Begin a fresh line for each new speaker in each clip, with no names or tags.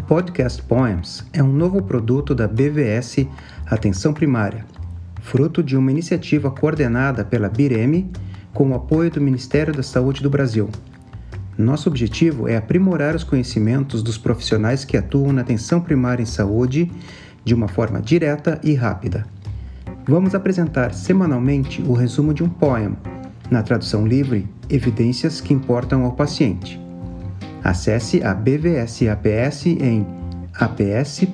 O podcast Poems é um novo produto da BVS Atenção Primária, fruto de uma iniciativa coordenada pela BIREM com o apoio do Ministério da Saúde do Brasil. Nosso objetivo é aprimorar os conhecimentos dos profissionais que atuam na atenção primária em saúde de uma forma direta e rápida. Vamos apresentar semanalmente o resumo de um poema, na tradução livre, Evidências que Importam ao Paciente. Acesse a BVS APS em aps.bvs.br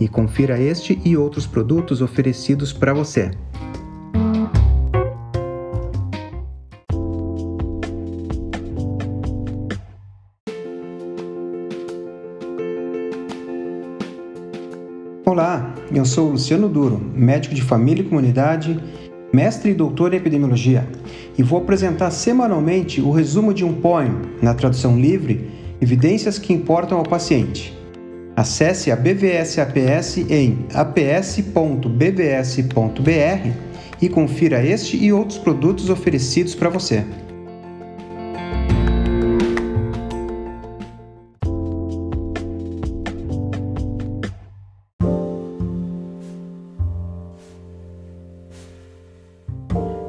e confira este e outros produtos oferecidos para você. Olá, eu sou Luciano Duro, médico de família e comunidade, mestre e doutor em epidemiologia, e vou apresentar semanalmente o resumo de um poema, na tradução livre, Evidências que importam ao paciente. Acesse a BVS APS em aps.bvs.br e confira este e outros produtos oferecidos para você.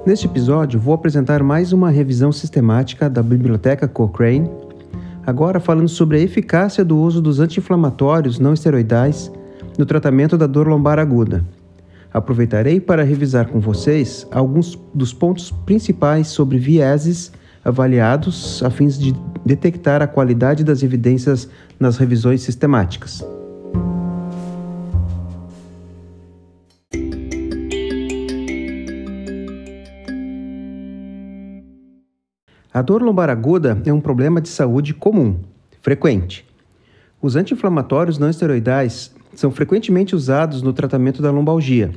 Neste episódio, vou apresentar mais uma revisão sistemática da Biblioteca Cochrane, agora falando sobre a eficácia do uso dos anti-inflamatórios não esteroidais no tratamento da dor lombar aguda. Aproveitarei para revisar com vocês alguns dos pontos principais sobre vieses avaliados a fim de detectar a qualidade das evidências nas revisões sistemáticas. A dor lombar aguda é um problema de saúde comum, frequente. Os anti-inflamatórios não esteroidais são frequentemente usados no tratamento da lombalgia,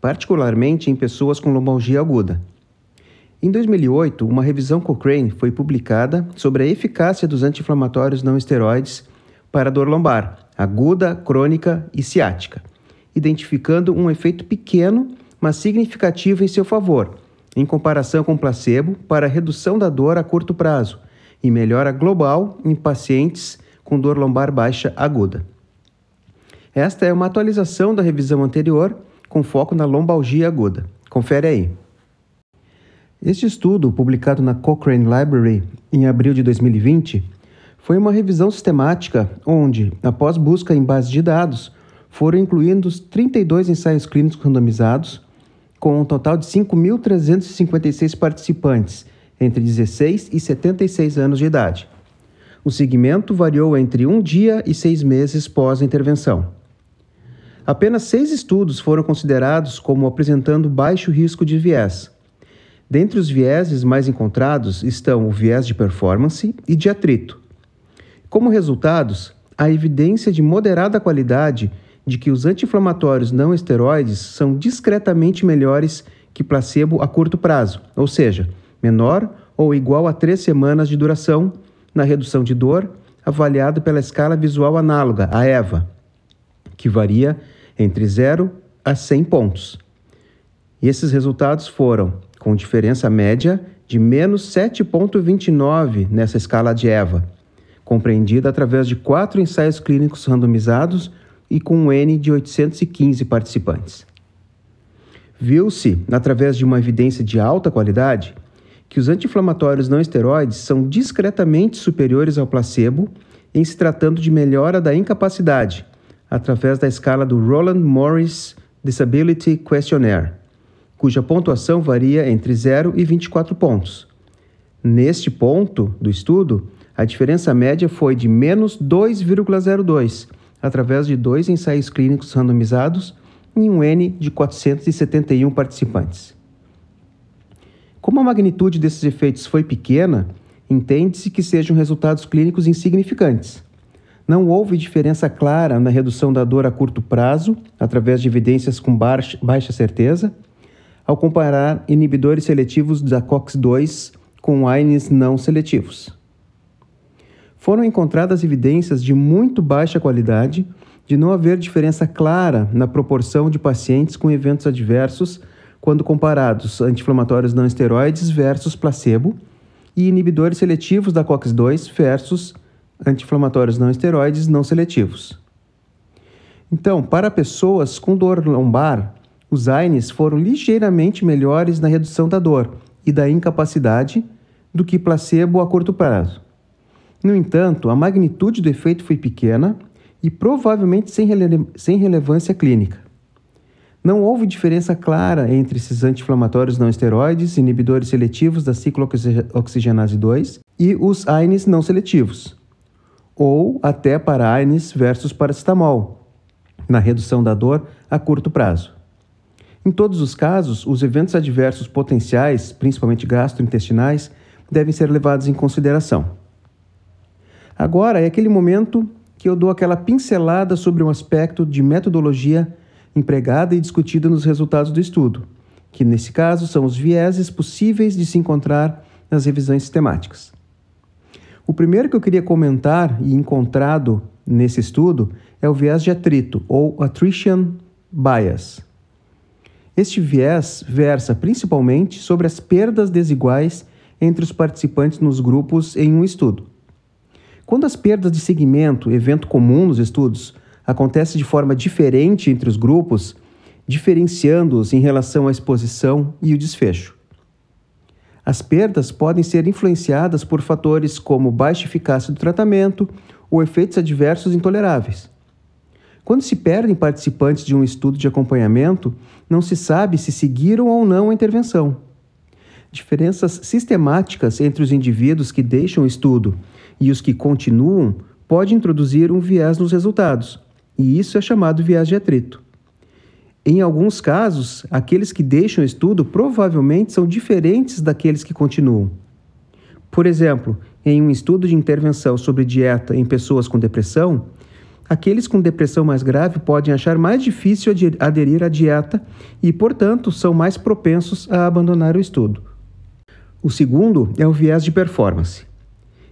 particularmente em pessoas com lombalgia aguda. Em 2008, uma revisão Cochrane foi publicada sobre a eficácia dos anti-inflamatórios não esteroides para dor lombar, aguda, crônica e ciática, identificando um efeito pequeno, mas significativo em seu favor, em comparação com placebo para redução da dor a curto prazo e melhora global em pacientes com dor lombar baixa aguda. Esta é uma atualização da revisão anterior com foco na lombalgia aguda. Confere aí. Este estudo, publicado na Cochrane Library em abril de 2020, foi uma revisão sistemática onde, após busca em base de dados, foram incluídos 32 ensaios clínicos randomizados com um total de 5.356 participantes entre 16 e 76 anos de idade. O segmento variou entre um dia e seis meses pós a intervenção. Apenas seis estudos foram considerados como apresentando baixo risco de viés. Dentre os vieses mais encontrados estão o viés de performance e de atrito. Como resultados, a evidência de moderada qualidade de que os anti-inflamatórios não esteroides são discretamente melhores que placebo a curto prazo, ou seja, menor ou igual a três semanas de duração na redução de dor, avaliado pela escala visual análoga, a EVA, que varia entre 0 a 100 pontos. E esses resultados foram com diferença média de menos 7,29 nessa escala de EVA, compreendida através de quatro ensaios clínicos randomizados e com um N de 815 participantes. Viu-se, através de uma evidência de alta qualidade, que os anti-inflamatórios não esteroides são discretamente superiores ao placebo em se tratando de melhora da incapacidade, através da escala do Roland Morris Disability Questionnaire, cuja pontuação varia entre 0 e 24 pontos. Neste ponto do estudo, a diferença média foi de menos 2,02 através de dois ensaios clínicos randomizados em um N de 471 participantes. Como a magnitude desses efeitos foi pequena, entende-se que sejam resultados clínicos insignificantes. Não houve diferença clara na redução da dor a curto prazo, através de evidências com baixa certeza, ao comparar inibidores seletivos da COX-2 com AINES não seletivos foram encontradas evidências de muito baixa qualidade de não haver diferença clara na proporção de pacientes com eventos adversos quando comparados anti-inflamatórios não esteroides versus placebo e inibidores seletivos da COX-2 versus anti-inflamatórios não esteroides não seletivos. Então, para pessoas com dor lombar, os AINES foram ligeiramente melhores na redução da dor e da incapacidade do que placebo a curto prazo. No entanto, a magnitude do efeito foi pequena e provavelmente sem, rele sem relevância clínica. Não houve diferença clara entre esses anti-inflamatórios não esteroides, inibidores seletivos da ciclooxigenase 2 e os AINES não seletivos, ou até para AINES versus paracetamol, na redução da dor a curto prazo. Em todos os casos, os eventos adversos potenciais, principalmente gastrointestinais, devem ser levados em consideração. Agora é aquele momento que eu dou aquela pincelada sobre um aspecto de metodologia empregada e discutida nos resultados do estudo, que nesse caso são os vieses possíveis de se encontrar nas revisões sistemáticas. O primeiro que eu queria comentar e encontrado nesse estudo é o viés de atrito, ou attrition bias. Este viés versa principalmente sobre as perdas desiguais entre os participantes nos grupos em um estudo. Quando as perdas de segmento, evento comum nos estudos, acontecem de forma diferente entre os grupos, diferenciando-os em relação à exposição e o desfecho. As perdas podem ser influenciadas por fatores como baixa eficácia do tratamento ou efeitos adversos intoleráveis. Quando se perdem participantes de um estudo de acompanhamento, não se sabe se seguiram ou não a intervenção. Diferenças sistemáticas entre os indivíduos que deixam o estudo e os que continuam pode introduzir um viés nos resultados, e isso é chamado viés de atrito. Em alguns casos, aqueles que deixam o estudo provavelmente são diferentes daqueles que continuam. Por exemplo, em um estudo de intervenção sobre dieta em pessoas com depressão, aqueles com depressão mais grave podem achar mais difícil aderir à dieta e, portanto, são mais propensos a abandonar o estudo. O segundo é o viés de performance.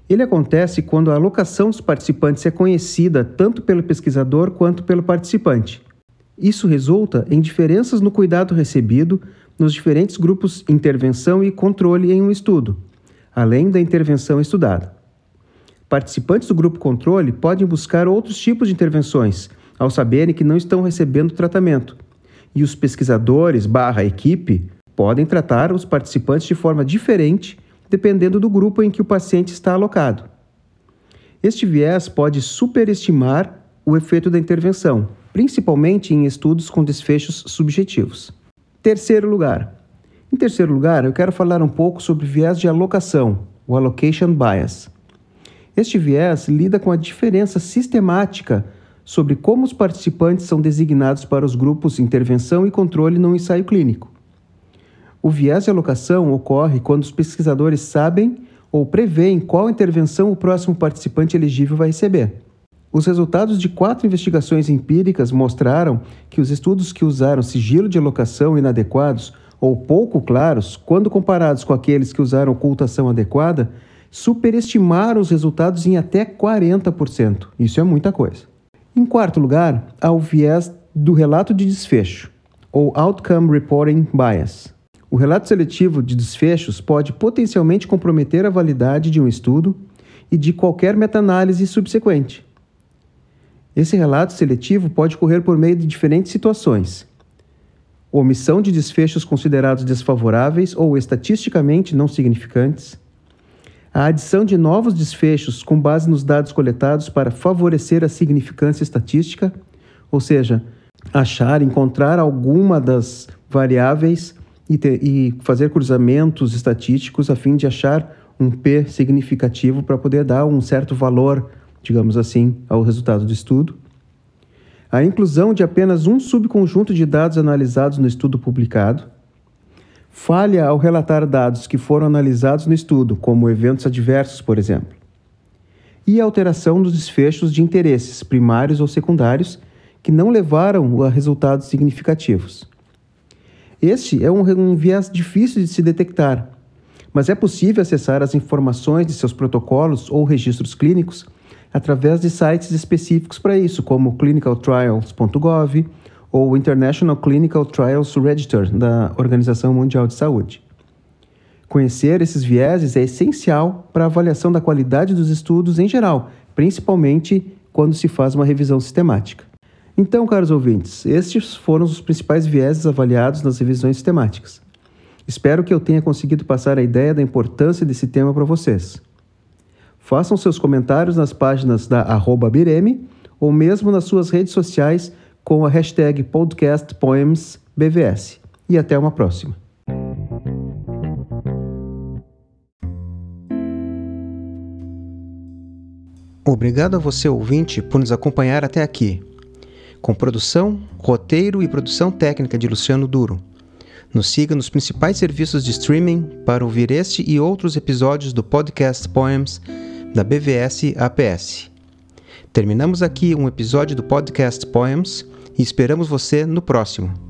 Ele acontece quando a alocação dos participantes é conhecida tanto pelo pesquisador quanto pelo participante. Isso resulta em diferenças no cuidado recebido nos diferentes grupos intervenção e controle em um estudo, além da intervenção estudada. Participantes do grupo controle podem buscar outros tipos de intervenções, ao saberem que não estão recebendo tratamento, e os pesquisadores barra equipe podem tratar os participantes de forma diferente dependendo do grupo em que o paciente está alocado. Este viés pode superestimar o efeito da intervenção, principalmente em estudos com desfechos subjetivos. Terceiro lugar. Em terceiro lugar, eu quero falar um pouco sobre viés de alocação, o allocation bias. Este viés lida com a diferença sistemática sobre como os participantes são designados para os grupos intervenção e controle no ensaio clínico. O viés de alocação ocorre quando os pesquisadores sabem ou preveem qual intervenção o próximo participante elegível vai receber. Os resultados de quatro investigações empíricas mostraram que os estudos que usaram sigilo de alocação inadequados ou pouco claros, quando comparados com aqueles que usaram ocultação adequada, superestimaram os resultados em até 40%. Isso é muita coisa. Em quarto lugar, há o viés do relato de desfecho, ou Outcome Reporting Bias. O relato seletivo de desfechos pode potencialmente comprometer a validade de um estudo e de qualquer meta-análise subsequente. Esse relato seletivo pode ocorrer por meio de diferentes situações: omissão de desfechos considerados desfavoráveis ou estatisticamente não significantes, a adição de novos desfechos com base nos dados coletados para favorecer a significância estatística, ou seja, achar, encontrar alguma das variáveis e, ter, e fazer cruzamentos estatísticos a fim de achar um P significativo para poder dar um certo valor, digamos assim, ao resultado do estudo. A inclusão de apenas um subconjunto de dados analisados no estudo publicado. Falha ao relatar dados que foram analisados no estudo, como eventos adversos, por exemplo. E alteração dos desfechos de interesses primários ou secundários que não levaram a resultados significativos. Este é um, um viés difícil de se detectar, mas é possível acessar as informações de seus protocolos ou registros clínicos através de sites específicos para isso, como clinicaltrials.gov ou International Clinical Trials Register da Organização Mundial de Saúde. Conhecer esses vieses é essencial para a avaliação da qualidade dos estudos em geral, principalmente quando se faz uma revisão sistemática. Então, caros ouvintes, estes foram os principais vieses avaliados nas revisões sistemáticas. Espero que eu tenha conseguido passar a ideia da importância desse tema para vocês. Façam seus comentários nas páginas da arroba Bireme ou mesmo nas suas redes sociais com a hashtag podcastpoemsbvs. E até uma próxima. Obrigado a você, ouvinte, por nos acompanhar até aqui. Com produção, roteiro e produção técnica de Luciano Duro. Nos siga nos principais serviços de streaming para ouvir este e outros episódios do podcast Poems da BVS APS. Terminamos aqui um episódio do podcast Poems e esperamos você no próximo.